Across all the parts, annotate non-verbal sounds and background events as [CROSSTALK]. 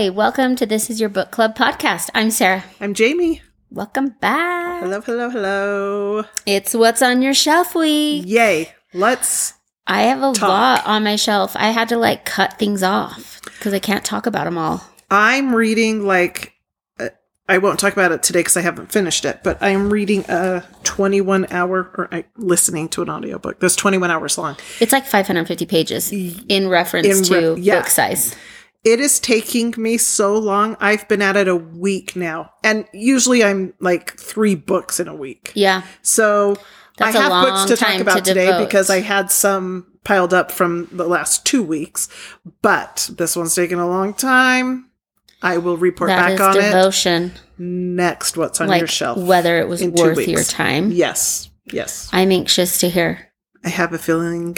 Hi, welcome to This Is Your Book Club podcast. I'm Sarah. I'm Jamie. Welcome back. Hello, hello, hello. It's What's on Your Shelf week. Yay. Let's. I have a Talk. lot on my shelf. I had to like cut things off because I can't talk about them all. I'm reading like. uh, I won't talk about it today because I haven't finished it, but I am reading a 21 hour, or I, listening to an audiobook that's 21 hours long. It's like 550 pages in reference In to yeah. book size. It is taking me so long. I've been at it a week now. And usually I'm like three books in a week. Yeah. So That's I have books to talk about to today devote. because I had some piled up from the last two weeks. But this one's taking a long time. I will report That back on it devotion. next. What's on Like your shelf? whether it was worth your time. Yes. Yes. I'm anxious to hear. I have a feeling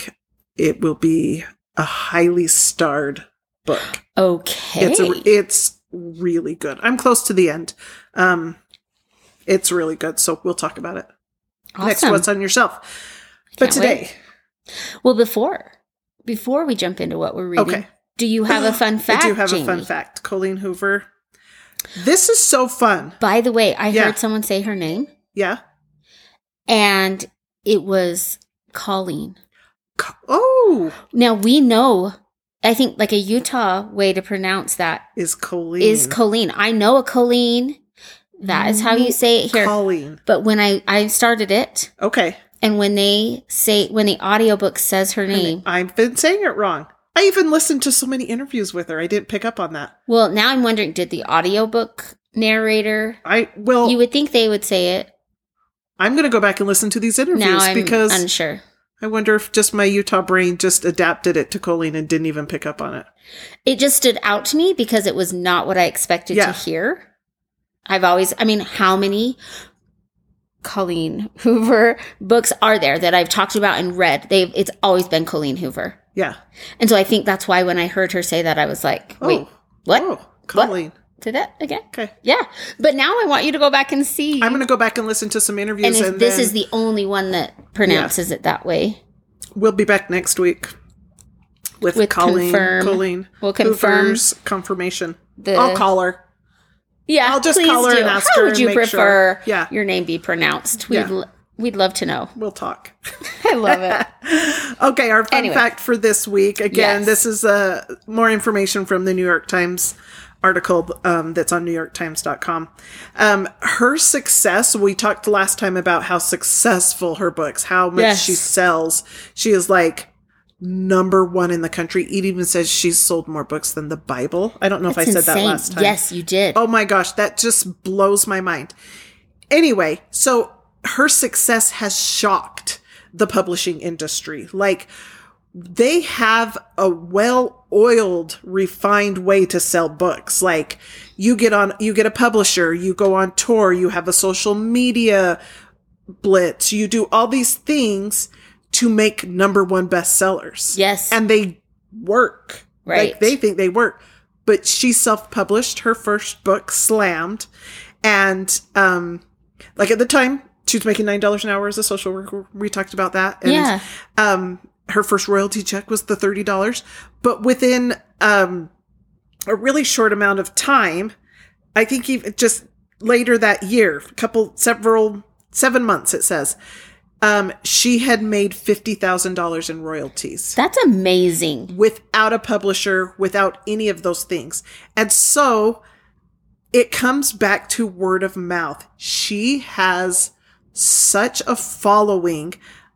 it will be a highly starred book. Okay. It's a, it's really good. I'm close to the end. Um, it's really good. So we'll talk about it next. Awesome. What's on your shelf? But today, wait. Well, before before we jump into what we're reading, Okay. do you have a [GASPS] fun fact? I do have a fun fact. Colleen Hoover. This is so fun. By the way, I Yeah. heard someone say her name, Yeah. and it was Colleen. Co- Oh, Now we know. I think like a Utah way to pronounce that is Colleen is Colleen. I know a Colleen. That is how you mm-hmm. say it here. Colleen. But when I I started it, Okay. and when they say when the audiobook says her name, I've been saying it wrong. I even listened to so many interviews with her. I didn't pick up on that. well, now I'm wondering, did the audiobook narrator? I well, You would think they would say it. I'm going to go back and listen to these interviews Now I'm because unsure. I wonder if just my Utah brain just adapted it to Colleen and didn't even pick up on it. It just stood out to me because it was not what I expected Yeah. to hear. I've always, I mean, how many Colleen Hoover books are there that I've talked about and read? They've, it's always been Colleen Hoover. Yeah. And so I think that's why when I heard her say that, I was like, wait, Oh. what? Oh, Colleen. Say that again? Okay. Yeah. But now I want you to go back and see. I'm going to go back and listen to some interviews and and, if this then is the only one that pronounces it that way, we'll be back next week with, With Colleen. confirm- Colleen. we'll confirm Hoover's confirmation. the I'll call her. Yeah, I'll just call her do. and ask How her would you prefer sure. Yeah. your name be pronounced? We'd Yeah. l- we'd love to know. We'll talk. [LAUGHS] [LAUGHS] I love it. Okay, our fun Anyway. fact for this week. Again, Yes. this is uh, more information from the New York Times article um, that's on NewYorkTimes.com. Um, her success, we talked last time about how successful her books, how much Yes. she sells. She is like number one in the country. It even says she's sold more books than the Bible. I don't know if I It's said that last time. Yes, you did. Oh my gosh, that just blows my mind. Anyway, so her success has shocked the publishing industry. Like, they have a well oiled, refined way to sell books. Like, you get on, you get a publisher, you go on tour, you have a social media blitz, you do all these things to make number one bestsellers. Yes. And they work. Right. Like they think they work. But she self-published her first book, Slammed. And um like at the time, she was making nine dollars an hour as a social worker. We talked about that. And Yeah. um her first royalty check was the thirty dollars. But within um a really short amount of time, I think even just later that year, a couple several seven months it says, um, she had made fifty thousand dollars in royalties That's amazing. without a publisher, without any of those things. And so it comes back to word of mouth. She has such a following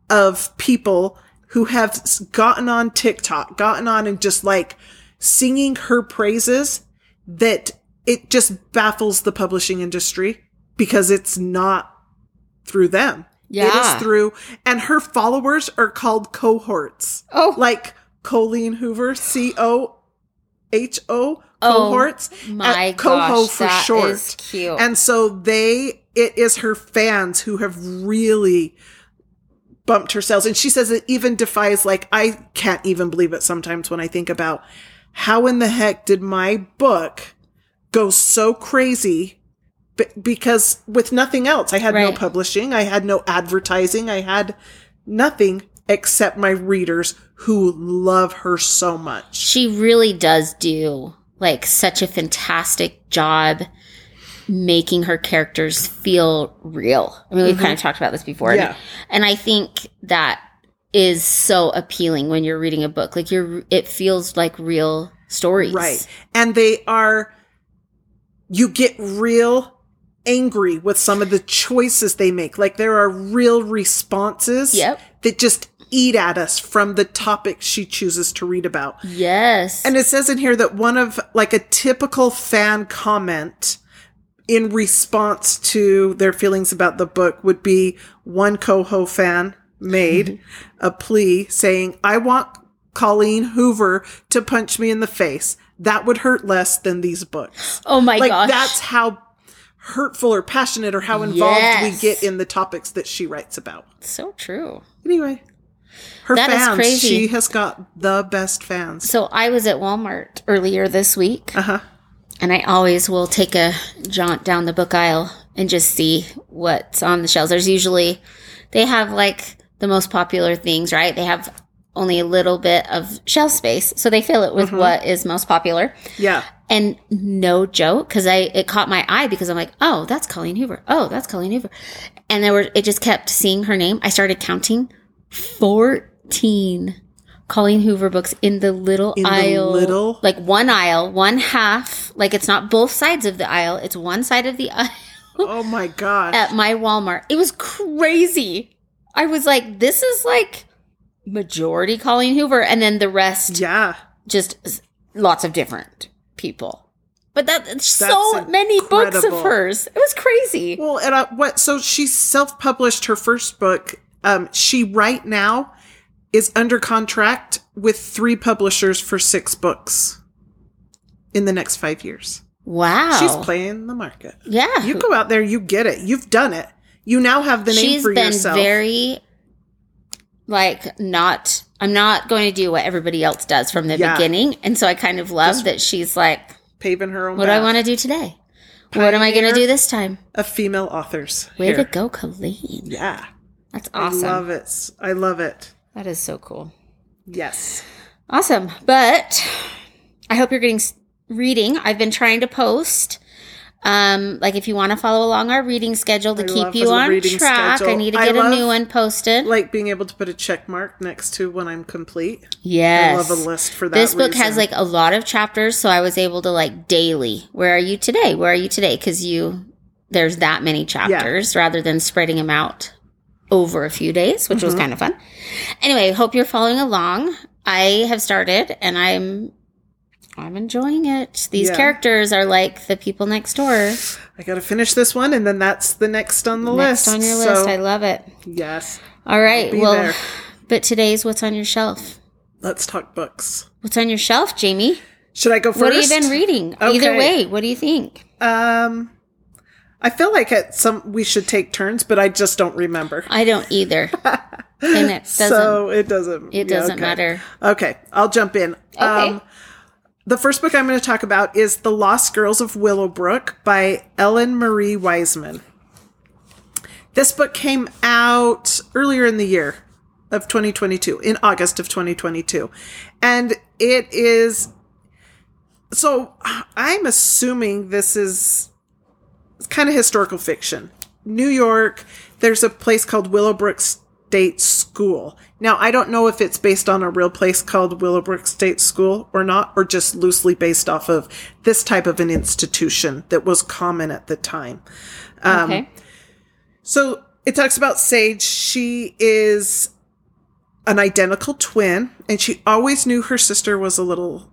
of people who have gotten on TikTok, gotten on and just like singing her praises that it just baffles the publishing industry because it's not through them. It Yeah. is through, and her followers are called cohorts Oh, like Colleen Hoover, C O H O Oh, cohorts, my uh, coho gosh, for that short. is cute. And so they, it is her fans who have really bumped her sales. And she says it even defies, like, I can't even believe it sometimes when I think about how in the heck did my book go so crazy B- because with nothing else, I had no publishing, I had no advertising, I had nothing except my readers who love her so much. she really does do like such a fantastic job making her characters feel real. I mean, we've kind mm-hmm. of talked about this before. Yeah. And I think that is so appealing when you're reading a book. Like you're it feels like real stories. Right. And they are, you get real angry with some of the choices they make. Like there are real responses Yep. that just eat at us from the topics she chooses to read about. Yes. And it says in here that one of like a typical fan comment in response to their feelings about the book would be one coho fan made [LAUGHS] a plea saying, I want Colleen Hoover to punch me in the face. That would hurt less than these books. oh my like gosh. that's how hurtful or passionate or how involved Yes. we get in the topics that she writes about. so true. Anyway, her That is fans, crazy. she has got the best fans. So I was at Walmart earlier this week. Uh-huh. And I always will take a jaunt down the book aisle and just see what's on the shelves. There's usually, they have like the most popular things, right? They have only a little bit of shelf space. So they fill it with mm-hmm. what is most popular. Yeah. And no joke, because I it caught my eye because I'm like, oh, that's Colleen Hoover. Oh, that's Colleen Hoover. And there were it just kept seeing her name. I started counting 14 Colleen Hoover books in the little In the aisle. little- like one aisle, one half. Like it's not both sides of the aisle, it's one side of the [LAUGHS] aisle Oh my god! at my Walmart. It was crazy. I was like, this is like majority Colleen Hoover, and then the rest yeah. just lots of different people. But that so That's many books of hers. It was crazy. Well, and uh, what? So she self-published her first book. Um, she right now is under contract with three publishers for six books in the next five years. Wow. She's playing the market. yeah. You go out there, you get it. You've done it. You now have the name She's for been yourself. very like not I'm not going to do what everybody else does from the Yeah. beginning. And so I kind of love Just that she's like, paving her own. what do I want to do today? What am I going to do this time? Of female authors. Way here. to go, Colleen. Yeah, That's awesome. I love it. I love it. That is so cool. Yes. Awesome. But I hope you're getting reading. I've been trying to post. Um, like if you want to follow along our reading schedule to I keep you on track, I need to get a new one posted. Like being able to put a check mark next to when I'm complete. yes. I love a list for that. this book has like a lot of chapters, so I was able to like daily. Where are you today? Where are you today? Because you there's that many chapters rather than spreading them out over a few days, which was Mm-hmm. kind of fun. Anyway, hope you're following along. I have started, and I'm I'm enjoying it. These Yeah. characters are like the people next door. I got to finish this one, and then that's the next on the Next list. on your So, list. I love it. yes. All right. Well, there. but today's what's on your shelf? Let's talk books. What's on your shelf, Jamie? Should I go first? What have you been reading? Either way, what do you think? Um, I feel like at some we should take turns, but I just don't remember. I don't either. [LAUGHS] and it doesn't so it doesn't. it doesn't okay. matter. Okay, I'll jump in. Um, Okay. the first book I'm going to talk about is The Lost Girls of Willowbrook by Ellen Marie Wiseman. This book came out earlier in the year of 2022, in August of 2022. And it is. So I'm assuming this is kind of historical fiction. New York, there's a place called Willowbrook State School. Now, I don't know if it's based on a real place called Willowbrook State School or not, or just loosely based off of this type of an institution that was common at the time. Um, okay. So it talks about Sage. She is an identical twin, and she always knew her sister was a little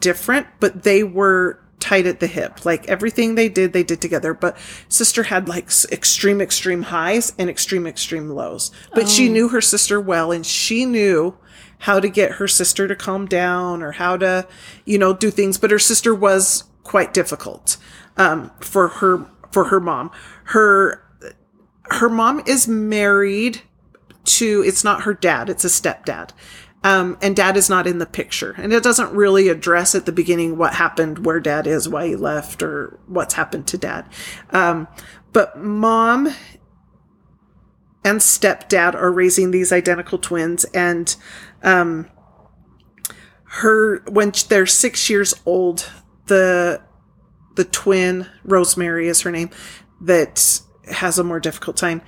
different, but they were tight at the hip. Like everything they did, they did together. But sister had like extreme, extreme highs and extreme, extreme lows. But she knew her sister well, and she knew how to get her sister to calm down or how to, you know, do things. But her sister was quite difficult um, for her for her mom. Her her mom is married to it's not her dad it's a stepdad um, and dad is not in the picture. And it doesn't really address at the beginning what happened where dad is why he left or what's happened to dad. Um, but mom and stepdad are raising these identical twins and um, her when they're six years old the the twin Rosemary is her name that has a more difficult time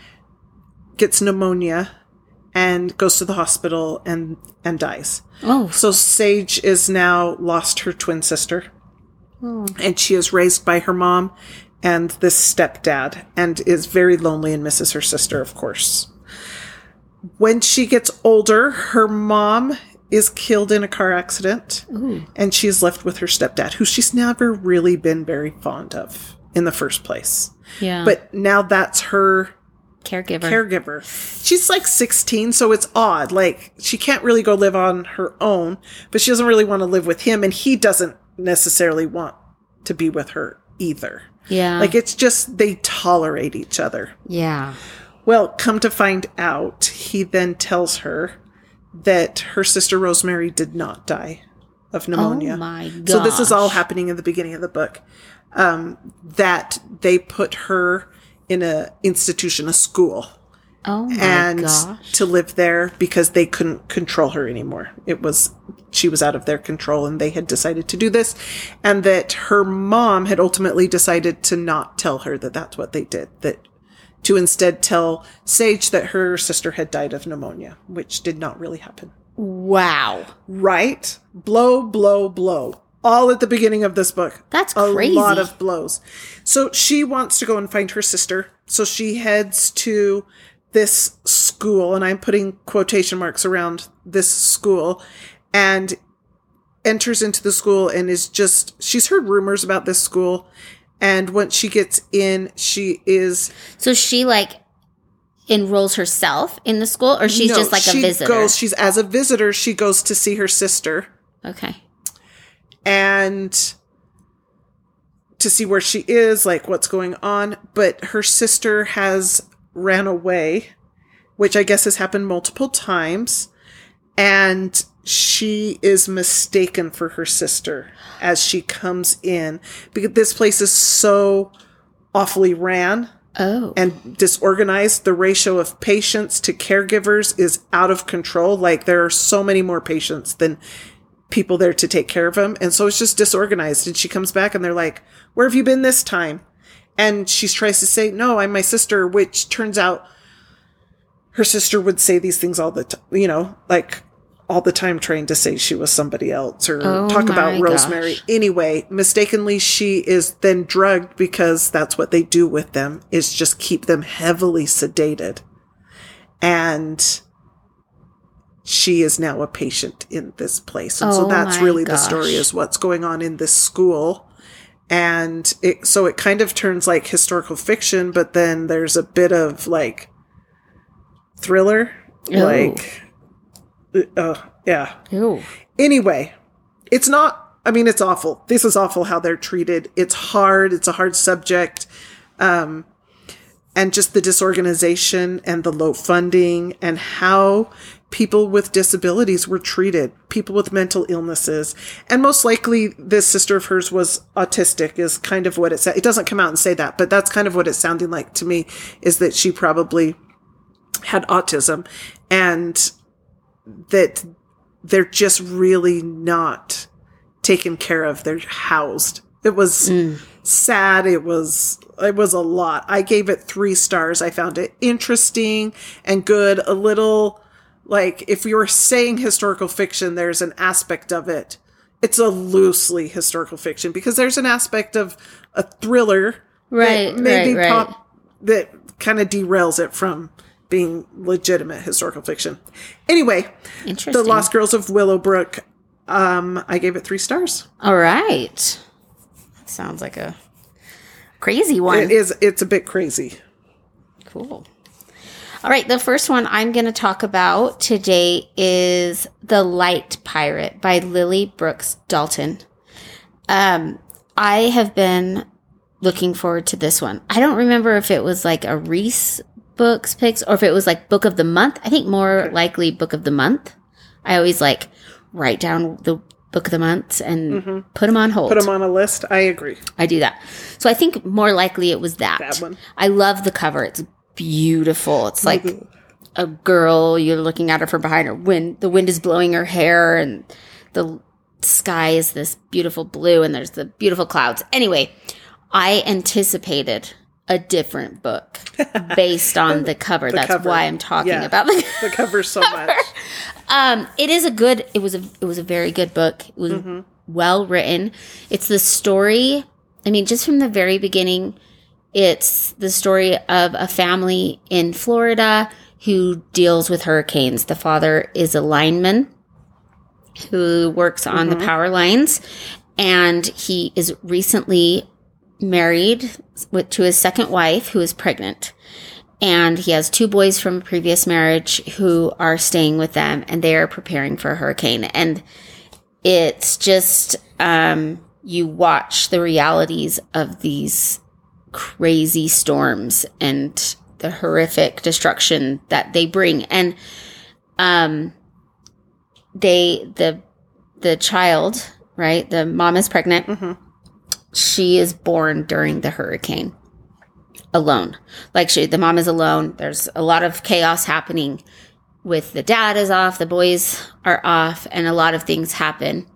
gets pneumonia and goes to the hospital and and dies. Oh, So Sage is now lost her twin sister oh. and she is raised by her mom and this stepdad and is very lonely and misses her sister of course when she gets older her mom is killed in a car accident Ooh. and she is left with her stepdad who she's never really been very fond of in the first place yeah. but now that's her caregiver. caregiver. She's like 16, so it's odd. Like, she can't really go live on her own, but she doesn't really want to live with him, and he doesn't necessarily want to be with her either. yeah. Like, it's just they tolerate each other. yeah. Well, come to find out, he then tells her that her sister Rosemary did not die of pneumonia. Oh my god. So this is all happening in the beginning of the book. Um, that they put her in a institution, a school, Oh my and gosh. to live there because they couldn't control her anymore. It was she was out of their control, and they had decided to do this, and that her mom had ultimately decided to not tell her that that's what they did. That to instead tell Sage that her sister had died of pneumonia, which did not really happen. Wow. Right? Blow, blow, blow. All at the beginning of this book. That's a crazy. lot of blows. So she wants to go and find her sister. So she heads to this school, and I'm putting quotation marks around this school, and enters into the school and is just, she's heard rumors about this school. And once she gets in, she is So she like enrolls herself in the school or she's no, just like a she visitor? Goes, she's as a visitor, she goes to see her sister. okay. And to see where she is, like what's going on. But her sister has ran away, which I guess has happened multiple times. And she is mistaken for her sister as she comes in because this place is so awfully ran Oh. and disorganized. The ratio of patients to caregivers is out of control. Like there are so many more patients than people there to take care of them. And so it's just disorganized. And she comes back and they're like, Where have you been this time? And she tries to say, No, I'm my sister, which turns out her sister would say these things all the time, you know, like all the time trying to say she was somebody else or Oh talk about Rosemary. gosh. Anyway, mistakenly she is then drugged because that's what they do with them is just keep them heavily sedated. And she is now a patient in this place. And so Oh that's my really the story is what's going on in this school. And it, so it kind of turns like historical fiction, but then there's a bit of like thriller. Oh. Like, uh, yeah. Ew. Anyway, it's not, I mean, it's awful. This is awful how they're treated. It's hard. It's a hard subject. Um, and just the disorganization and the low funding and how people with disabilities were treated, people with mental illnesses. And most likely this sister of hers was autistic is kind of what it said. It doesn't come out and say that, but that's kind of what it's sounding like to me is that she probably had autism and that they're just really not taken care of. They're housed. It was mm. sad. It was it was a lot. I gave it three stars. I found it interesting and good. A little like if you were saying historical fiction, there's an aspect of it. It's a loosely historical fiction because there's an aspect of a thriller Right, maybe right, right. pop that kind of derails it from being legitimate historical fiction. Anyway, Interesting. the Lost Girls of Willowbrook. Um, I gave it three stars. All right. That sounds like a crazy one. It is. It's a bit crazy. Cool. All right, the first one I'm going to talk about today is The Light Pirate by Lily Brooks Dalton. Um, I have been looking forward to this one. I don't remember if it was like a Reese Books picks or if it was like Book of the Month. I think more likely Book of the Month. I always like write down the Book of the Months and put them on hold. Put them on a list. I agree. I do that. So I think more likely it was that. That one. I love the cover. It's beautiful. It's like a girl. You're looking at her from behind her. Wind. The wind is blowing her hair, and the sky is this beautiful blue and there's the beautiful clouds. Anyway, I anticipated a different book [LAUGHS] based on the cover. That's cover. why I'm talking Yeah. about the [LAUGHS] The cover so much. um, it is a good. It was a. It was a very good book. It was well written. It's the story. I mean, just from the very beginning, it's the story of a family in Florida who deals with hurricanes. The father is a lineman who works on the power lines, and he is recently married with to his second wife, who is pregnant. And he has two boys from a previous marriage who are staying with them and they are preparing for a hurricane. And it's just um, you watch the realities of these crazy storms and the horrific destruction that they bring and um they the the child right the mom is pregnant Mhm. she is born during the hurricane alone. Like she, the mom is alone. There's a lot of chaos happening with the dad is off, the boys are off, and a lot of things happen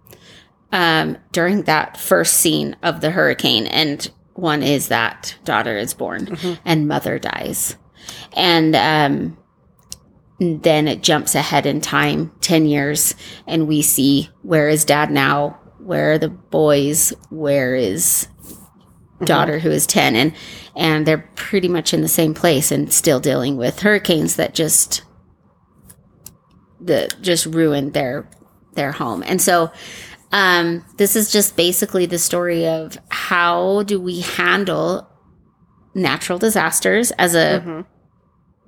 um, during that first scene of the hurricane. And one is that daughter is born and mother dies. And um, then it jumps ahead in time 10 years, and we see where is dad now? Where are the boys? Where is daughter who is 10 and and they're pretty much in the same place and still dealing with hurricanes that just the just ruined their their home and so um this is just basically the story of how do we handle natural disasters as a Mhm.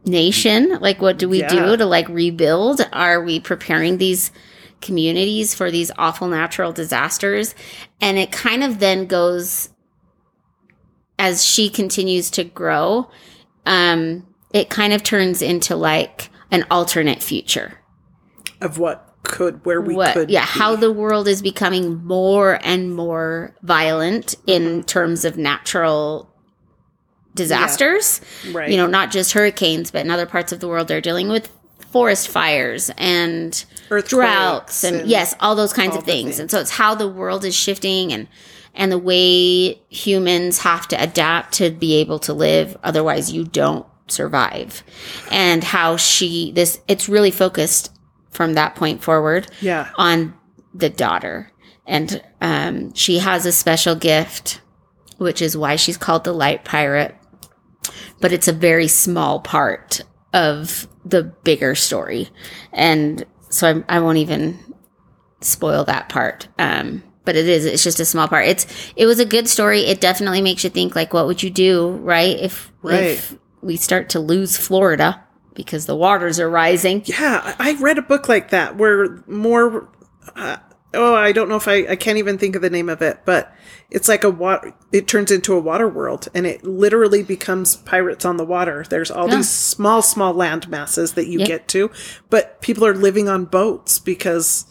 nation? Like what do we Yeah. do to like rebuild? Are we preparing these communities for these awful natural disasters? And it kind of then goes as she continues to grow um it kind of turns into like an alternate future. Of what could, where we what could. yeah be. how the world is becoming more and more violent in Mm-hmm. terms of natural disasters Right. you know not just hurricanes but in other parts of the world they're dealing with forest fires and droughts and, and yes all those kinds all of things. things. and so it's how the world is shifting and and the way humans have to adapt to be able to live otherwise you don't survive and how she this it's really focused from that point forward Yeah. on the daughter. And um, she has a special gift which is why she's called the light pirate. But it's a very small part of the bigger story. And so I'm, i won't even spoil that part. Um, but it is it's just a small part. It's it was a good story. It definitely makes you think like what would you do right if if we start to lose florida because the waters are rising Yeah, I read a book like that where more. Uh, oh, I don't know if I. I can't even think of the name of it, but it's like a water. It turns into a water world, and it literally becomes pirates on the water. There's all Yeah. these small, small land masses that you Yeah. get to, but people are living on boats because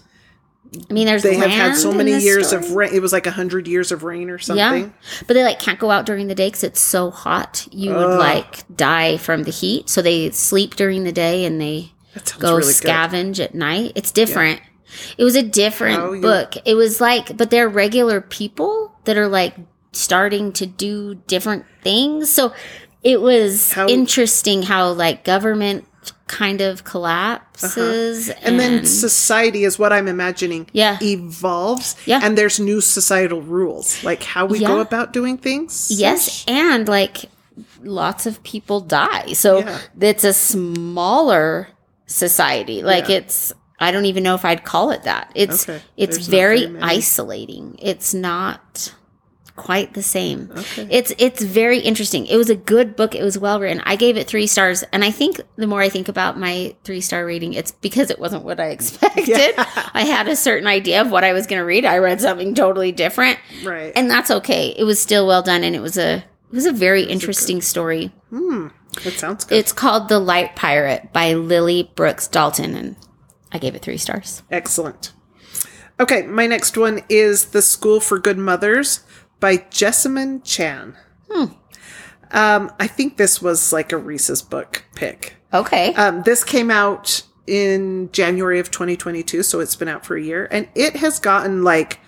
i mean there's they have had so many years story. of rain. It was like a hundred years of rain or something. Yeah, but they like can't go out during the day because it's so hot. You would like die from the heat, so they sleep during the day and they go really good. scavenge at night. It's different. It was a different oh, you- book. It was like, but they're regular people that are like starting to do different things. So it was How- interesting how like government kind of uh-huh. collapses And then society is what I'm imagining. Yeah. evolves. Yeah. and there's new societal rules, like how we go about doing things. Yes, and like lots of people die. So Yeah. it's a smaller society. Like Yeah. it's I don't even know if I'd call it that. It's Okay. it's There's very isolating. It's not quite the same. Okay. It's it's very interesting. It was a good book. It was well written. I gave it 3 stars and I think the more I think about my 3 star rating, it's because it wasn't what I [LAUGHS] expected. Yeah. I had a certain idea of what I was going to read. I read something totally different Right. and that's okay. It was still well done, and it was a it was a very interesting story. Hmm. That sounds good. It's called The Light Pirate by Lily Brooks Dalton, and I gave it three stars. Excellent. Okay, my next one is The School for Good Mothers by Jessamine Chan. Hmm. Um, I think this was like a Reese's book pick. Okay, Um, this came out in January of 2022, so it's been out for a year, and it has gotten like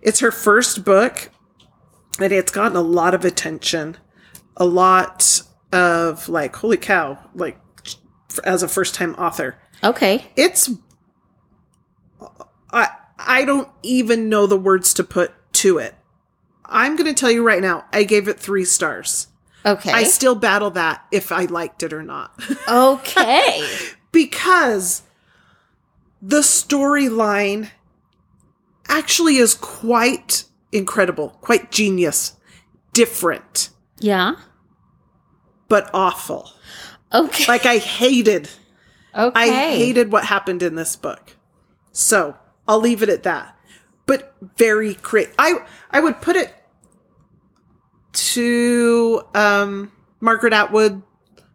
it's her first book, and it's gotten a lot of attention, a lot of like, holy cow, like as a first time author. Okay. It's I I don't even know the words to put to it. I'm going to tell you right now, I gave it 3 stars. Okay. I still battle that if I liked it or not. [LAUGHS] okay. because the storyline actually is quite incredible, quite genius, different, Yeah. but awful. Okay. Like I hated okay. I hated what happened in this book. So, I'll leave it at that. But very cra I I would put it to um Margaret Atwood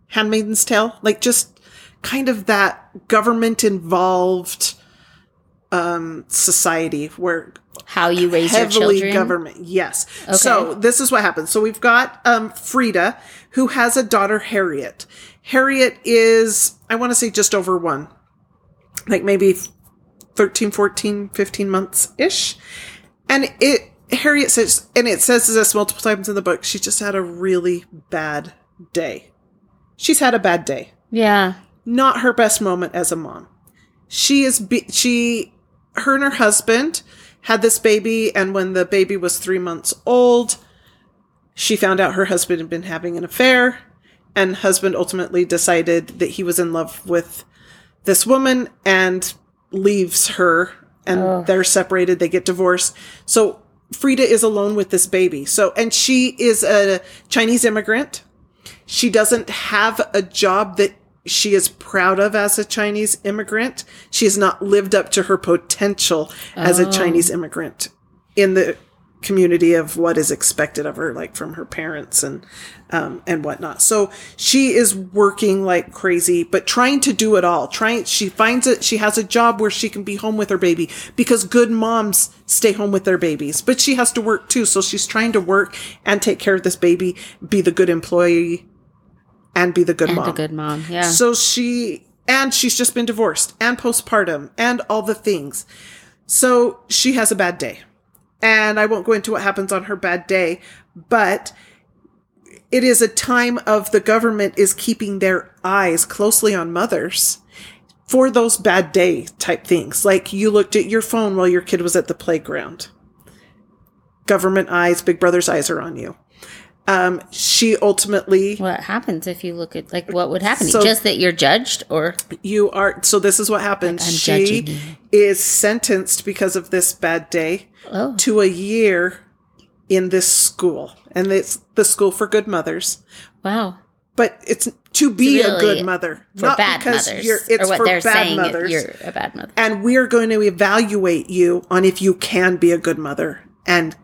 Handmaiden's Tale, like just kind of that government involved um society where How you raise your children. government. Yes. So this is what happens. So we've got um, Frida, who has a daughter, Harriet. Harriet is, I want to say, just over one, like maybe 13, 14, 15 months ish. And it, Harriet says, and it says this multiple times in the book, she just had a really bad day. She's had a bad day yeah. not her best moment as a mom. She is be- she her and her husband had this baby and when the baby was 3 months old, she found out her husband had been having an affair and husband ultimately decided that he was in love with this woman and leaves her and they're separated, they get divorced. So Frida is alone with this baby. So and she is a Chinese immigrant she doesn't have a job that she is proud of as a Chinese immigrant. She has not lived up to her potential as a oh. Chinese immigrant in the community of what is expected of her, like from her parents and um, and whatnot. So she is working like crazy, but trying to do it all. Trying, she finds it. She has a job where she can be home with her baby because good moms stay home with their babies, but she has to work too. So she's trying to work and take care of this baby, be the good employee, and be the good And mom. a good mom. Yeah. So she and she's just been divorced and postpartum and all the things. So she has a bad day. And I won't go into what happens on her bad day, but it is a time of the government is keeping their eyes closely on mothers for those bad day type things. Like you looked at your phone while your kid was at the playground. Government eyes, big brother's eyes are on you. Um, she ultimately what happens if you look at like what would happen? So- Just that you're judged, or you are so this is what happens. Like, she is sentenced because of this bad day oh, to a year in this school and it's the school for good mothers wow, but it's to be a good mother for bad mothers, you're it's or what for they're bad saying mothers you're a bad mother. and we're going to evaluate you on if you can be a good mother and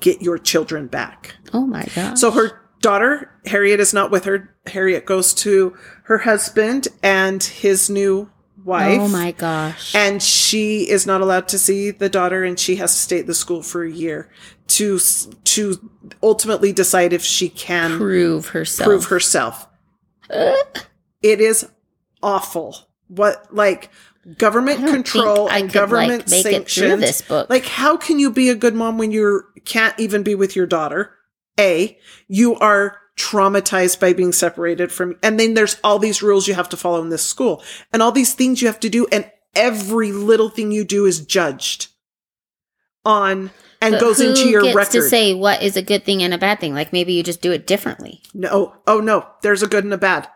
get your children back Oh my god. so her daughter, Harriet, is not with her. Harriet goes to her husband and his new wife. oh my gosh. And she is not allowed to see the daughter, and she has to stay at the school for a year to to ultimately decide if she can prove herself. prove herself. Uh. it is awful. What like government control and could, government like, through this book. like, how can you be a good mom when you can't even be with your daughter? A, you are traumatized by being separated from, and then there's all these rules you have to follow in this school and all these things you have to do. And every little thing you do is judged on and But goes into your gets record. to say what is a good thing and a bad thing. Like maybe you just do it differently. No. Oh, oh no, there's a good and a bad.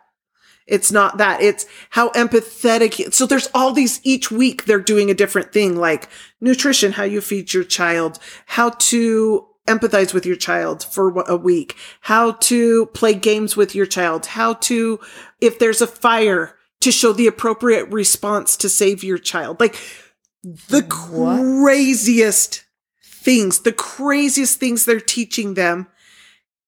It's not that. It's how empathetic. So there's all these each week they're doing a different thing like nutrition, how you feed your child, how to empathize with your child for a week, how to play games with your child, how to, if there's a fire, to show the appropriate response to save your child. Like the What? craziest things, the craziest things they're teaching them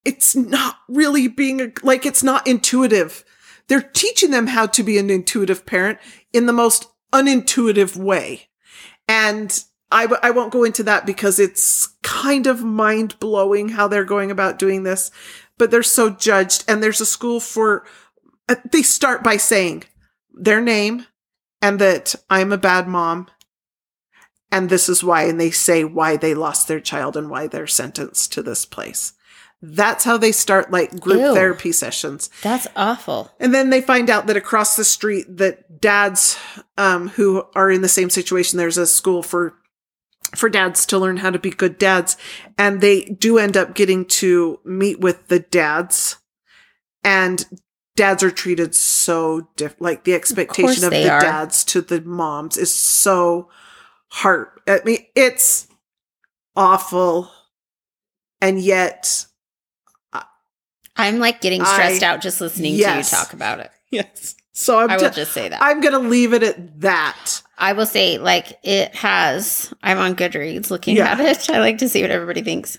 it's not really being a, like it's not intuitive. They're teaching them how to be an intuitive parent in the most unintuitive way. And I, w- I won't go into that because it's kind of mind blowing how they're going about doing this, but they're so judged. And there's a school for, uh, they start by saying their name and that I'm a bad mom. And this is why, and they say why they lost their child and why they're sentenced to this place. That's how they start like group Ew. therapy sessions. That's awful. And then they find out that across the street that dads um, who are in the same situation, there's a school for for dads to learn how to be good dads. And they do end up getting to meet with the dads. And dads are treated so different. Like the expectation of, they the are. dads to the moms is so hard. I mean, it's awful. And yet, I'm like getting stressed I- out just listening Yes. to you talk about it. yes. So I'm, I will ju- just say that. I'm going to leave it at that. I will say, like, it has. I'm on Goodreads looking Yeah. at it. [LAUGHS] I like to see what everybody thinks.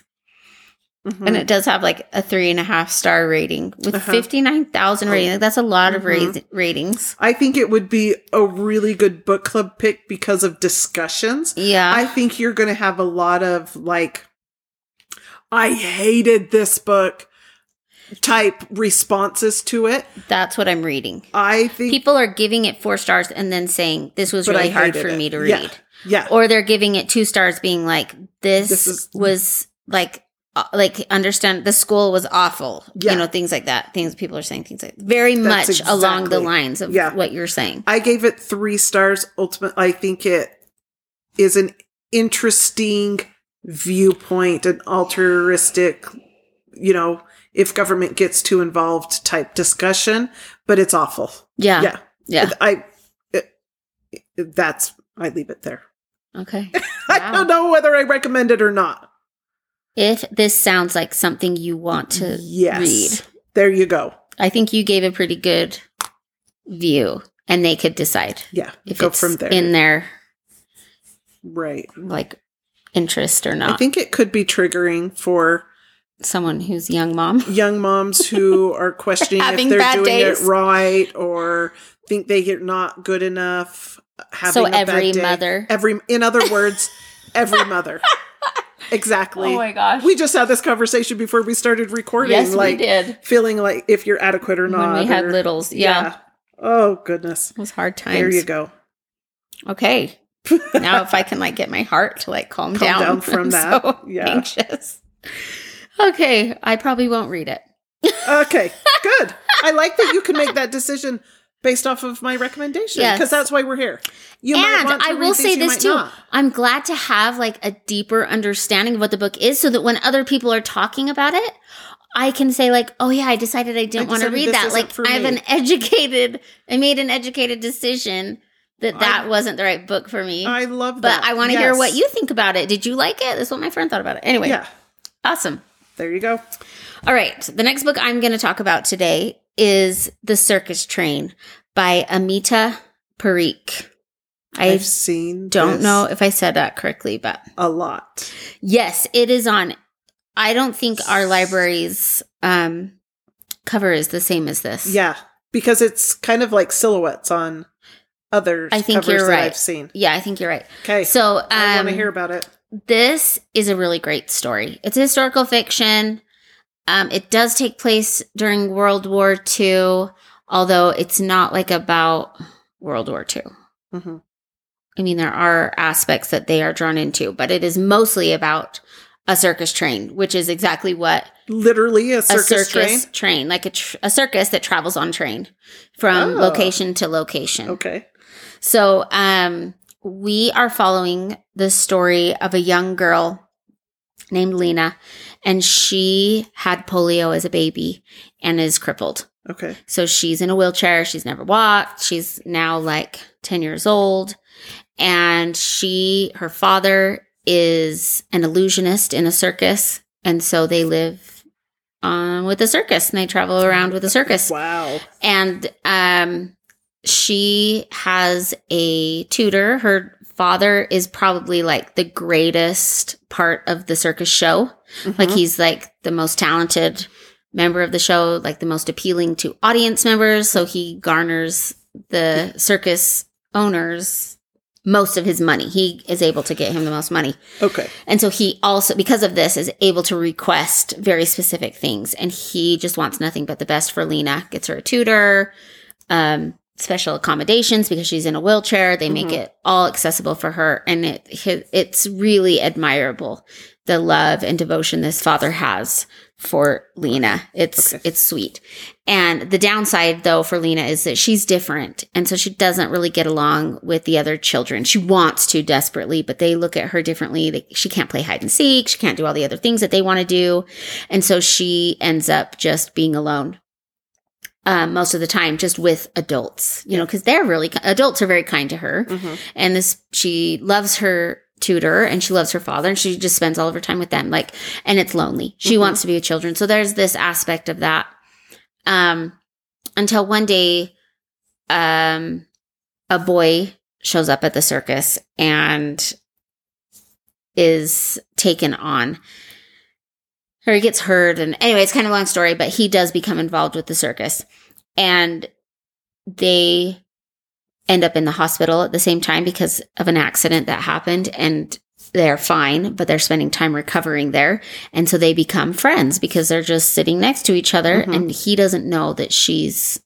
Mhm. And it does have like a three and a half star rating with Uh-huh. 59,000 ratings. Like, that's a lot of Mhm. ra- ratings. I think it would be a really good book club pick because of discussions. Yeah. I think you're going to have a lot of like, I hated this book type responses to it. that's what I'm reading. I think, People are giving it four stars and then saying, this was really hard for it. me to read. yeah, Or they're giving it two stars, being like, this, This is- was like, uh, like understand the school was awful Yeah. you know things like that things people are saying things like very That's much along the lines of Yeah. what you're saying I gave it three stars. Ultimate, I think it is an interesting viewpoint, an altruistic, you know, if government gets too involved type discussion, but it's awful. yeah yeah. yeah I, it, it- that's, I leave it there. okay [LAUGHS] I don't know whether I recommend it or not. if this sounds like something you want to yes. read There you go. i think you gave a pretty good view and they could decide Yeah. if go it's from there. in their right. like interest or not I think it could be triggering for someone who's young mom [LAUGHS] young moms who are questioning if they're doing days. it right or think they're not good enough. Having so every mother every, in other words, every mother. [LAUGHS] Exactly. Oh my gosh we just had this conversation before we started recording. yes like we did feeling like if you're adequate or not. when we had or- littles yeah, Oh goodness. it was hard times There you go. okay [LAUGHS] now if I can like get my heart to like calm, Calm down, down from that. so Yeah. anxious. Okay, I probably won't read it. Okay, [LAUGHS] good. I like that you can make that decision based off of my recommendation because Yes. that's why we're here. You and I will these, say you this too. not. I'm glad to have like a deeper understanding of what the book is so that when other people are talking about it, I can say like, "Oh yeah, I decided I didn't want to read that." Like I have an educated I made an educated decision that that I- wasn't the right book for me. I love but that. But I want to hear what you think about it. Did you like it? That's what my friend thought about it. Anyway, Yeah, awesome. There you go. All right. The next book I'm going to talk about today is The Circus Train by Amita Parikh. I I've seen. don't know if I said that correctly, but a lot. yes, it is on. I don't think our library's um, cover is the same as this. Yeah, because it's kind of like silhouettes on other I think you're that right. I've seen. Yeah, I think you're right. Okay, So um, I want to hear about it. This is a really great story. It's historical fiction. Um, it does take place during World War II, although it's not like about World War II. hmm I mean, there are aspects that they are drawn into, but it is mostly about a circus train, which is exactly what Literally a circus, a circus train. train, like a, tr- a circus that travels on train from Oh. location to location. Okay. So, um, we are following the story of a young girl named Lena, and she had polio as a baby and is crippled. Okay. So she's in a wheelchair. She's never walked. She's now like 10 years old. And she, her father is an illusionist in a circus. And so they live um, with a circus and they travel around with a circus. Wow. And um, she has a tutor. Her father is probably like the greatest part of the circus show. Like Mhm. he's like the most talented member of the show, like the most appealing to audience members. So he garners the circus owners most of his money. He is able to get him the most money. okay. And so he also, because of this, is able to request very specific things. And he just wants nothing but the best for Lena. Gets her a tutor, um, special accommodations because she's in a wheelchair. They make Mhm. it all accessible for her, and it it's really admirable the love and devotion this father has for Lena. It's Okay. it's sweet. And the downside though for Lena is that she's different. And so she doesn't really get along with the other children. She wants to desperately, but they look at her differently. They, she can't play hide and seek. She can't do all the other things that they want to do. And so she ends up just being alone. Um, most of the time, just with adults, you know, because they're really adults are very kind to her, Mhm. and this she loves her tutor and she loves her father and she just spends all of her time with them like and it's lonely. She Mhm. wants to be with children. So there's this aspect of that. Um until one day um a boy shows up at the circus and is taken on or he gets hurt. And anyway it's kind of a long story but he does become involved with the circus. And they end up in the hospital at the same time because of an accident that happened and they're fine but they're spending time recovering there. And so they become friends because they're just sitting next to each other Mhm. and he doesn't know that she's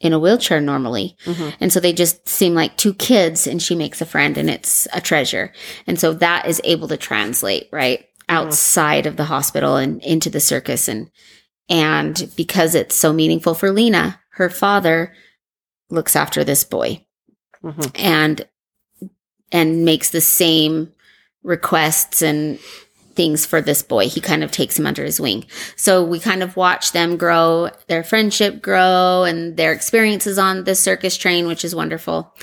in a wheelchair normally. Mhm. and so they just seem like two kids and she makes a friend and it's a treasure. And so that is able to translate right outside of the hospital and into the circus. And and because it's so meaningful for lena her father looks after this boy Mhm. and and makes the same requests and things for this boy. He kind of takes him under his wing. So we kind of watch them grow their friendship grow and their experiences on the circus train which is wonderful.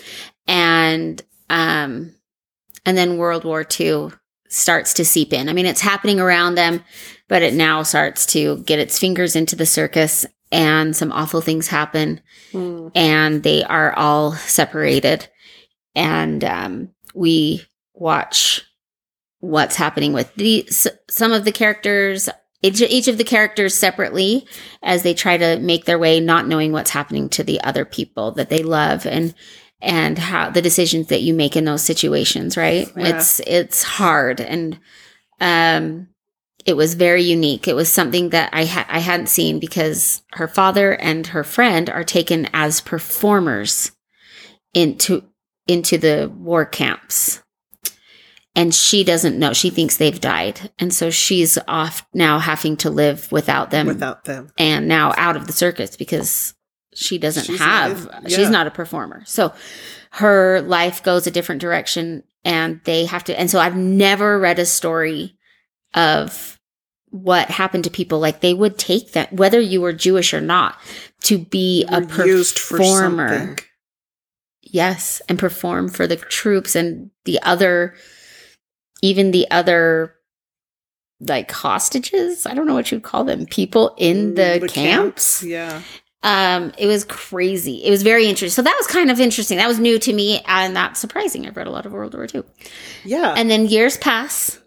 And um and then world war ii starts to seep in. I mean it's happening around them but it now starts to get its fingers into the circus and some awful things happen Mm. and they are all separated. And um, we watch what's happening with the s- some of the characters each, each of the characters separately as they try to make their way not knowing what's happening to the other people that they love. And and how the decisions that you make in those situations right Yeah. it's it's hard and um it was very unique. It was something that I ha- I hadn't seen because her father and her friend are taken as performers into into the war camps. And she doesn't know. She thinks they've died. And so she's off now having to live without them Without them. and now out of the circus because she doesn't She's not have she's not a performer. So her life goes a different direction and they have to and so i've never read a story of what happened to people. Like they would take that whether you were jewish or not to be a Were used for performer. yes and perform for the troops and the other even the other like hostages. I don't know what you'd call them. People in the, Mm, camps Yeah. Um it was crazy. It was very interesting. So that was kind of interesting. That was new to me and that's surprising. I've read a lot of world war ii Yeah. and then years pass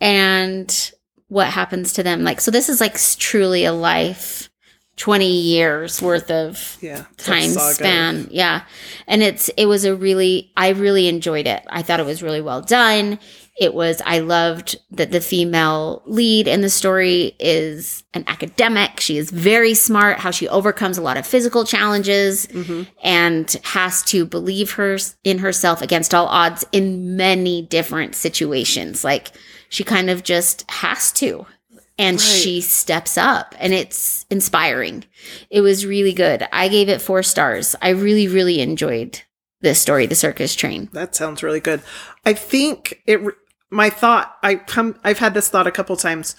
and what happens to them? Like so this is like truly a life 20 years worth of yeah. Time span. Yeah. And it's it was a really i really enjoyed it. I thought it was really well done it was i loved that the female lead in the story is an academic she is very smart how she overcomes a lot of physical challenges Mhm. and has to believe her in herself against all odds in many different situations like she kind of just has to and Right. she steps up and it's inspiring it was really good i gave it four stars i really really enjoyed this story the circus train That sounds really good. I think it. My thought. I come. I've had this thought a couple times.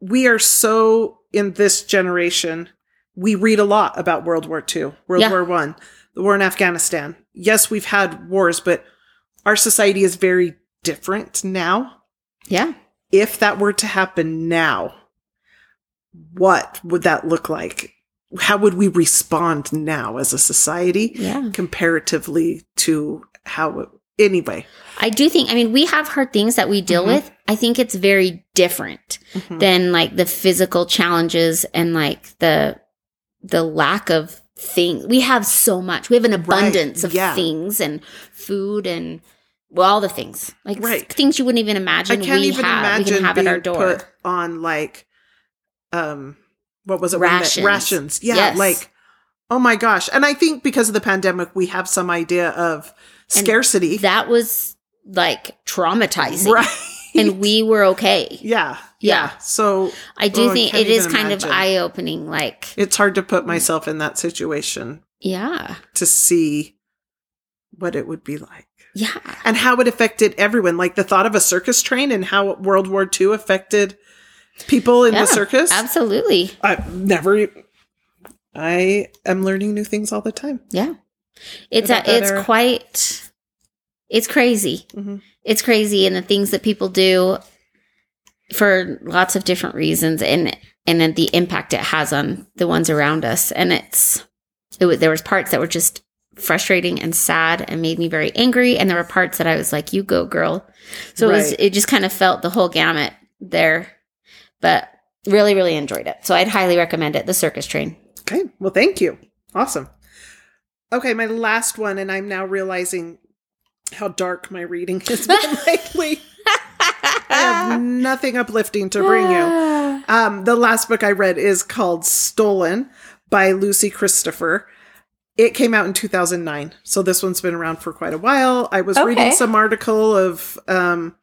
We are so in this generation. We read a lot about World War II, World Yeah. War One, the war in Afghanistan. Yes, we've had wars, but our society is very different now. yeah If that were to happen now, what would that look like? How would we respond now as a society yeah comparatively to how it, anyway? i do think i mean we have hard things that we deal Mhm. with i think it's very different Mhm. than like the physical challenges and like the the lack of things we have so much we have an abundance of yeah. things and food and well all the things like Right. things you wouldn't even imagine. I can't we even have we imagine can have being at our door put on like, um, what was it? Rations. rations. Yeah, Yes. like, Oh my gosh. And I think because of the pandemic, we have some idea of scarcity. That was like traumatizing. right. And we were okay. [LAUGHS] yeah, Yeah. yeah. So I do Oh, think can't it is kind of eye opening. Like, it's hard to put myself in that situation yeah. to see what it would be like Yeah. and how it affected everyone. Like the thought of a circus train and how World War II affected people in Yeah, the circus. Absolutely. I've never. I am learning new things all the time. Yeah. It's a, it's era. quite it's crazy. Mhm. It's crazy and the things that people do for lots of different reasons and and then the impact it has on the ones around us and it's it was, there was parts that were just frustrating and sad and made me very angry and there were parts that I was like you go girl. So it was it just kind of felt the whole gamut there. But really really enjoyed it. So I'd highly recommend it. The Circus Train. Okay. Well, thank you. Awesome. Okay, my last one, and I'm now realizing how dark my reading has been lately. I have nothing uplifting to bring you. [SIGHS] Um, the last book I read is called Stolen by Lucy Christopher. It came out in 2009, so this one's been around for quite a while. I was reading some article of um,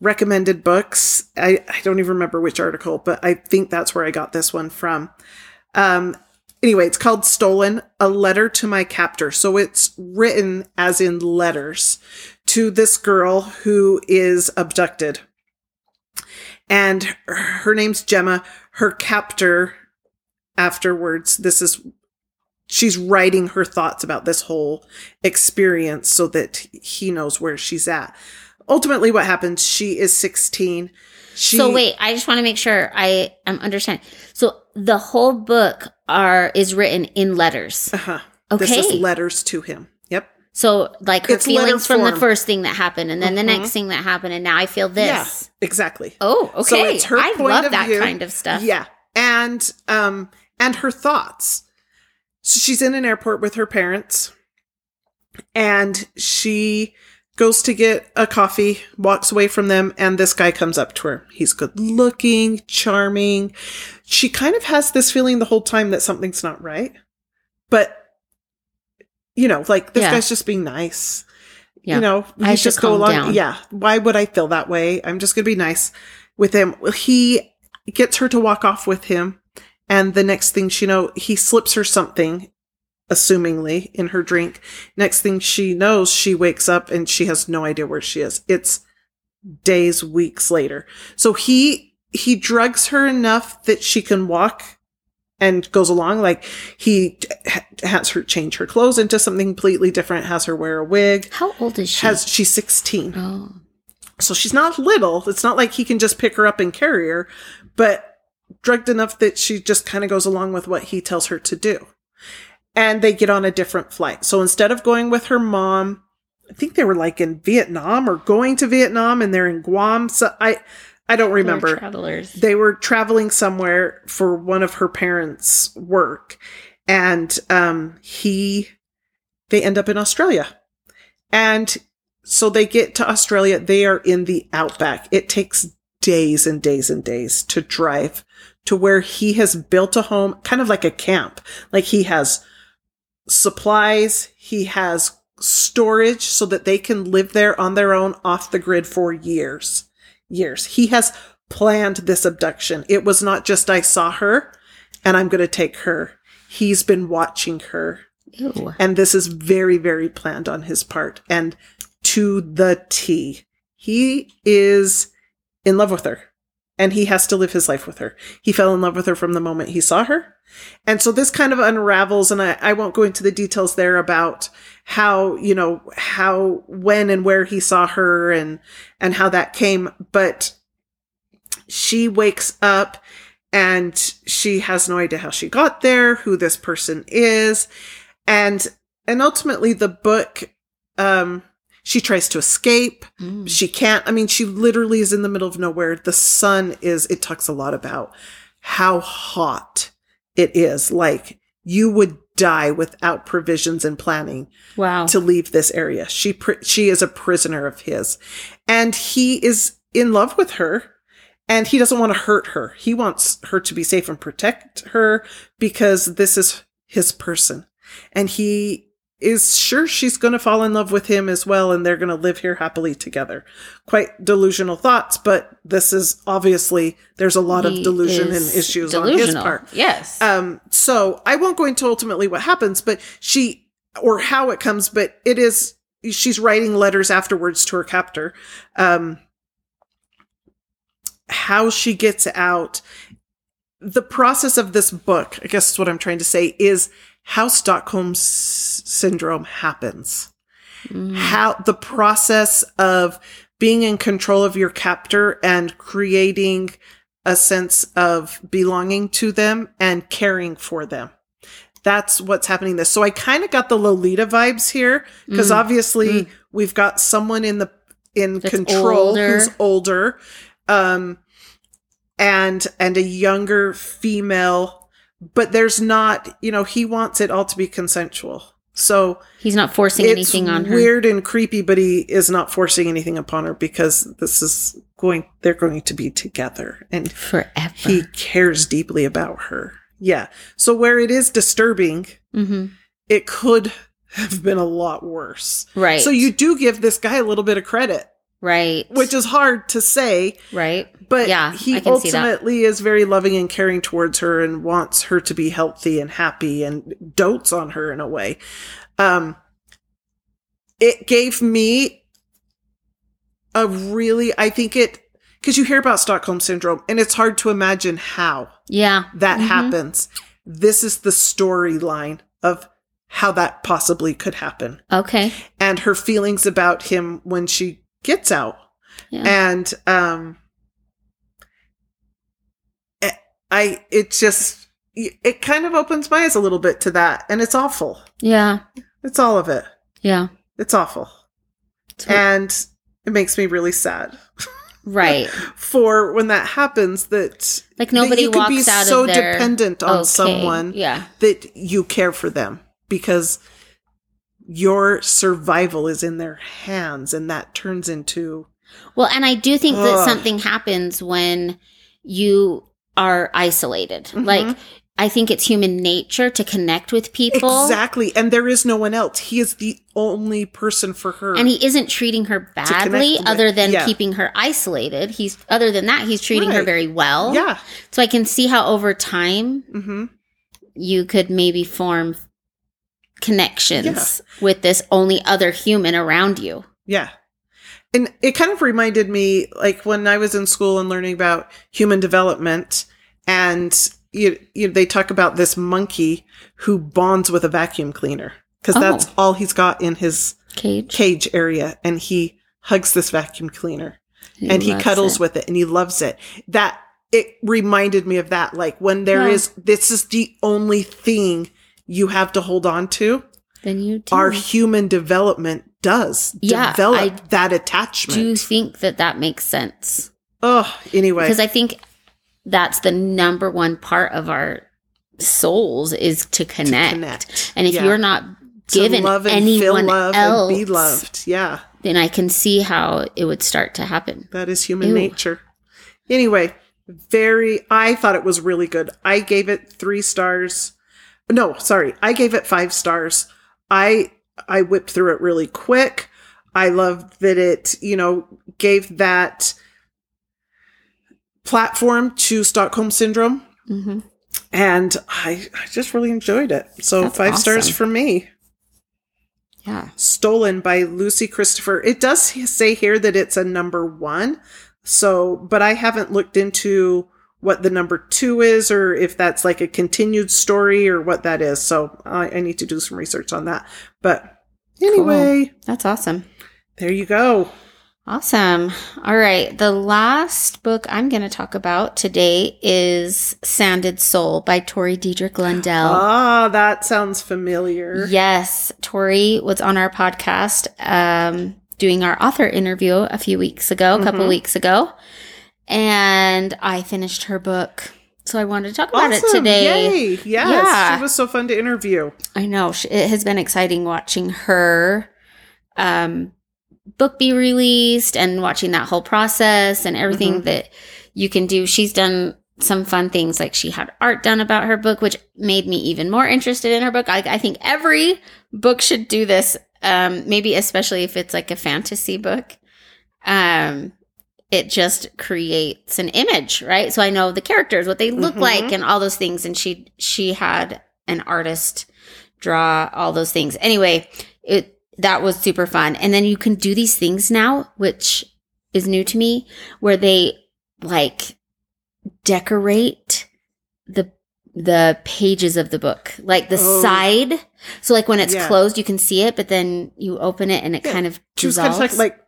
recommended books. I, I don't even remember which article, but I think that's where I got this one from. Um, anyway, it's called Stolen, a letter to my captor. So it's written as in letters to this girl who is abducted. And her name's Gemma. Her captor, afterwards, this is, she's writing her thoughts about this whole experience so that he knows where she's at. Ultimately, what happens, she is 16. She, so wait, I just want to make sure I am understanding. So the whole book are is written in letters. Uh-huh. This is Okay. letters to him. Yep. So like her It's feelings from the first thing that happened, and then the Mhm. next thing that happened, and now I feel this. Yeah, exactly. Oh, okay. So it's her I love that view. kind of stuff. Yeah. And um and her thoughts. So she's in an airport with her parents and she goes to get a coffee, walks away from them, and this guy comes up to her. He's good looking, charming. She kind of has this feeling the whole time that something's not right. But you know, like this Yeah. guy's just being nice. Yeah. You know, I you just go along. down. Yeah. Why would I feel that way? I'm just gonna be nice with him. He gets her to walk off with him, and the next thing she know, he slips her something, assumingly in her drink. Next thing she knows, she wakes up and she has no idea where she is. It's days, weeks later. So he he drugs her enough that she can walk and goes along like he ha- has her change her clothes into something completely different has her wear a wig How old is she? has she's 16 oh, so she's not little. It's not like he can just pick her up and carry her, but drugged enough that she just kind of goes along with what he tells her to do. And they get on a different flight. So instead of going with her mom, I think they were like in Vietnam or going to Vietnam and they're in Guam. So I I don't remember. travelers. They were traveling somewhere for one of her parents' work. And um he they end up in Australia. And so they get to Australia. They are in the outback. It takes days and days and days to drive to where he has built a home, kind of like a camp. Like he has supplies, he has storage so that they can live there on their own off the grid for years. Years. He has planned this abduction. It was not just I saw her and I'm going to take her. He's been watching her Ew. and this is very, very planned on his part and to the T. He is in love with her and he has to live his life with her. He fell in love with her from the moment he saw her. And so this kind of unravels, and I, I won't go into the details there about how, you know, how, when and where he saw her and, and how that came. But she wakes up and she has no idea how she got there, who this person is. And, and ultimately the book, um, she tries to escape. Mm. She can't. I mean, she literally is in the middle of nowhere. The sun is, it talks a lot about how hot it is. Like you would die without provisions and planning Wow. to leave this area. She, pri- she is a prisoner of his and he is in love with her and he doesn't want to hurt her. He wants her to be safe and protect her because this is his person. And he is sure she's going to fall in love with him as well and they're going to live here happily together. Quite delusional thoughts, but this is obviously there's a lot He of delusion and is issues on his part. Yes. Um, so I won't go into ultimately what happens, but she or how it comes, but it is she's writing letters afterwards to her captor. Um, how she gets out, the process of this book, I guess is what I'm trying to say, is how Stockholm s- syndrome happens Mhm. how the process of being in control of your captor and creating a sense of belonging to them and caring for them. That's what's happening this. So I kind of got the Lolita vibes here because Mm. obviously Mm. we've got someone in the in That's control older. who's older um and and a younger female but there's not, you know, he wants it all to be consensual. So He's not forcing anything on her. weird and creepy, but he is not forcing anything upon her because this is going. They're going to be together, and Forever. he cares deeply about her. Yeah. So where it is disturbing, hmm it could have been a lot worse. Right. So you do give this guy a little bit of credit, right. which is hard to say, right. but Yeah, he I can see that. ultimately is very loving and caring towards her and wants her to be healthy and happy and dotes on her in a way. Um, it gave me a really, I think it, because you hear about Stockholm syndrome and it's hard to imagine how Yeah. that Mhm. happens. This is the storyline of how that possibly could happen Okay. and her feelings about him when she gets out Yeah. and um eh, i it just it kind of opens my eyes a little bit to that and it's awful yeah. it's all of it Yeah. it's awful So- and it makes me really sad right. [LAUGHS] for when that happens that Like that nobody you could be out so of their dependent on okay, someone Yeah. that you care for them because your survival is in their hands and that turns into Well, and I do think that something happens when you are isolated. Mhm. Like I think it's human nature to connect with people. Exactly. And there is no one else. He is the only person for her. And he isn't treating her badly other than Yeah. keeping her isolated. He's other than that, he's treating her very well. yeah. So I can see how over time hmm you could maybe form connections with this only other human around you. Yeah. And it kind of reminded me like when I was in school and learning about human development and you, you they talk about this monkey who bonds with a vacuum cleaner because Oh. that's all he's got in his Cage. cage area and he hugs this vacuum cleaner and he cuddles it. with it and he loves it. That it reminded me of that. Like when there Yeah. is this is the only thing you have to hold on to. Then you do. Our human development does Yeah, develop I that attachment. do attachment. think that that makes sense. oh, anyway. because I think that's the number one part of our souls is to connect. connect. And if Yeah. you're not To given love and anyone feel love else, and be loved. Yeah, then I can see how it would start to happen. that is human Ew. nature. Anyway, very I thought it was really good. I gave it 3 stars. No, sorry. I gave it 5 stars. I I whipped through it really quick. I love that it, you know, gave that platform to Stockholm syndrome hmm and I, I just really enjoyed it. So That's five stars for me. Yeah. Stolen by Lucy Christopher. It does say here that it's a number one. So, but I haven't looked into what the number two is or if that's like a continued story or what that is. So I, I need to do some research on that. But anyway, That's awesome. there you go. Awesome. All right. The last book I'm going to talk about today is Sanded Soul by Tori Diedrich Lundell. Ah, that sounds familiar. Yes, Tori was on our podcast um, doing our author interview a few weeks ago, a couple Mhm. weeks ago, and I finished her book. So I wanted to talk about it today. Yay. Yes. Yeah. She was so fun to interview. I know it has been exciting watching her um, book be released and watching that whole process and everything Mhm. that you can do. She's done some fun things like she had art done about her book which made me even more interested in her book i, I think every book should do this um, maybe especially if it's like a fantasy book um, it just creates an image right so i know the characters what they look Mhm. like and all those things and she she had an artist draw all those things anyway it that was super fun and then you can do these things now which is new to me where they like decorate the the pages of the book like the Oh. side so like when it's Yeah. closed you can see it but then you open it and it Yeah. kind of was kind dissolves. of like, like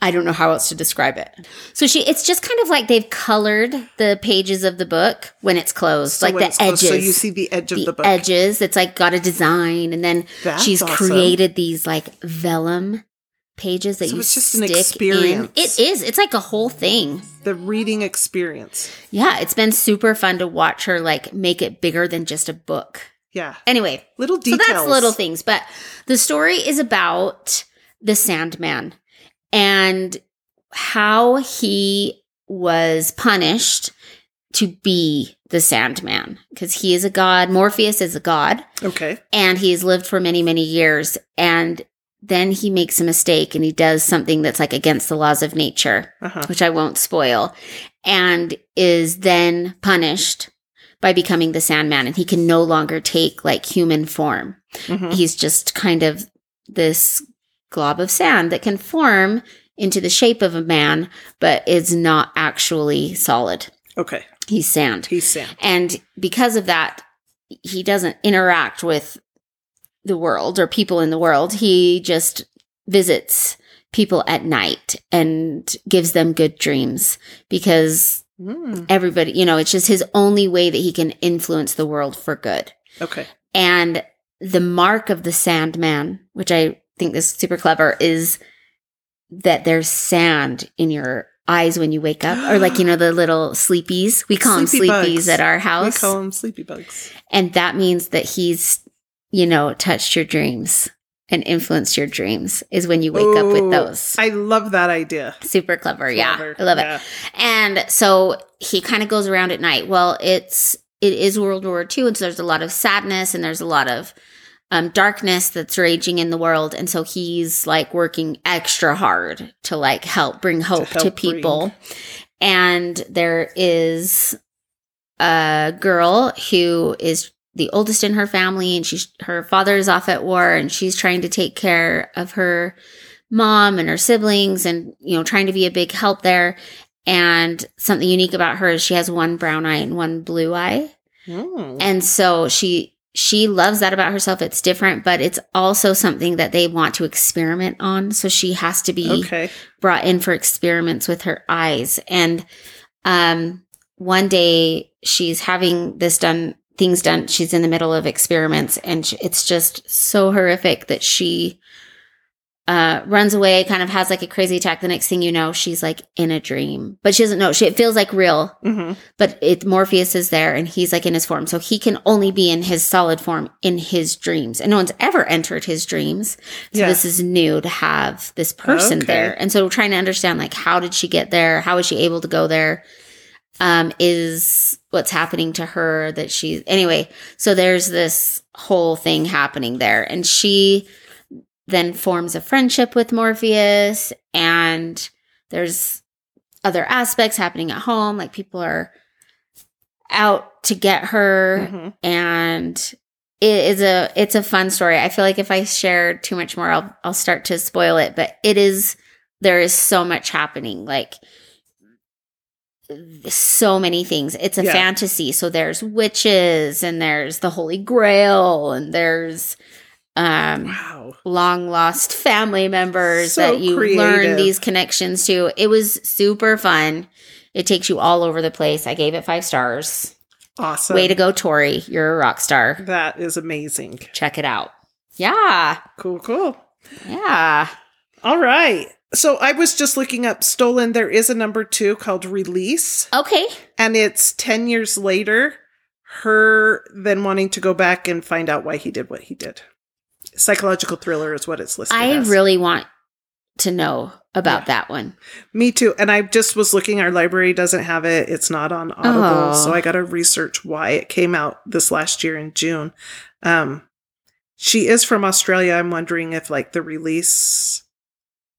I don't know how else to describe it. So she, it's just kind of like they've colored the pages of the book when it's closed, so like the closed, edges. So you see the edge of the, the book. edges. It's like got a design, and then That's she's awesome. created these like vellum pages that So you it's just an stick experience. in. It is. It's like a whole thing. the reading experience. Yeah, it's been super fun to watch her like make it bigger than just a book. Yeah, Anyway, little details. so that's little things, but the story is about the Sandman and how he was punished to be the Sandman because he is a god. Morpheus is a god Okay. and he's lived for many, many years. And then he makes a mistake and he does something that's like against the laws of nature Uh huh. which I won't spoil, and is then punished by becoming the Sandman. And he can no longer take like human form. hmm He's just kind of this glob of sand that can form into the shape of a man, but is not actually solid. Okay. He's sand. He's sand. And because of that, he doesn't interact with the world or people in the world. He just visits people at night and gives them good dreams because Mm. everybody, you know, it's just his only way that he can influence the world for good. Okay. And the mark of the Sandman, which I think is super clever, is that there's sand in your eyes when you wake up, or like, you know, the [GASPS] little sleepies. We call Sleepy them sleepies bugs. at our house. We call them sleepy bugs. and that means that he's, you know, touched your dreams and influenced your dreams, is when you wake up with those. I love that idea. Super clever. Yeah. I love it. And so he kind of goes around at night. Well, it's it is World War II, and so there's a lot of sadness and there's a lot of um, darkness that's raging in the world, and so he's like working extra hard to like help bring hope to, help people. And there is a girl who is the oldest in her family, and she's her father is off at war, and she's trying to take care of her mom and her siblings, and you know, trying to be a big help there. And something unique about her is she has one brown eye and one blue eye. Mm. And so she she loves that about herself. It's different, but it's also something that they want to experiment on. So she has to be Okay. brought in for experiments with her eyes. And um one day she's having this done things done. She's in the middle of experiments and it's just so horrific that she uh, runs away, kind of has like a crazy attack. The next thing you know, she's like in a dream, but she doesn't know. She it feels like real, hmm but it Morpheus is there and he's like in his form, so he can only be in his solid form in his dreams, and no one's ever entered his dreams. So Yeah. this is new to have this person Okay. there, and so we're trying to understand like how did she get there? How was she able to go there? Um, is what's happening to her that she anyway? So there's this whole thing happening there, and she then forms a friendship with Morpheus, and there's other aspects happening at home, like people are out to get her, hmm and it is a it's a fun story. I feel like if I share too much more, I'll I'll start to spoil it, but it is there is so much happening, like so many things. It's a Yeah. fantasy, so there's witches and there's the Holy Grail and there's um Wow. long lost family members So that you learn these connections to. It was super fun. It takes you all over the place. I gave it five stars. Awesome. Way to go, Tori. You're a rock star. That is amazing. Check it out. Yeah. Cool, cool. Yeah. All right. So I was just looking up Stolen. There is a number two called Release, Okay. and it's 10 years later, her then wanting to go back and find out why he did what he did. Psychological thriller is what it's listed I as. really want to know about Yeah. that one. Me too. And I just was looking, our library doesn't have it. It's not on Audible. Oh. So I got to research why it came out this last year in June. Um, she is from Australia. I'm wondering if like the release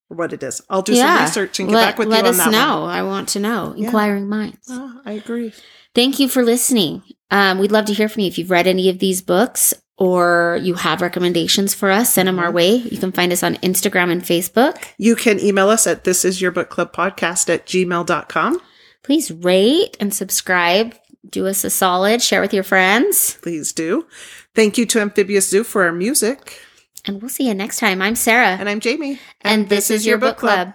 or what it is. I'll do some research and get let, back with let you on us that know. one. I want to know. Yeah. Inquiring minds. Oh, I agree. Thank you for listening. Um, we'd love to hear from you. If you've read any of these books or you have recommendations for us, send them Mm-hmm. our way. You can find us on Instagram and Facebook. You can email us at this is your book club podcast at gmail.com. Please rate and subscribe. Do us a solid. Share with your friends. Please do. Thank you to Amphibious Zoo for our music. And we'll see you next time. I'm Sarah. And I'm Jamie. and this is your book club.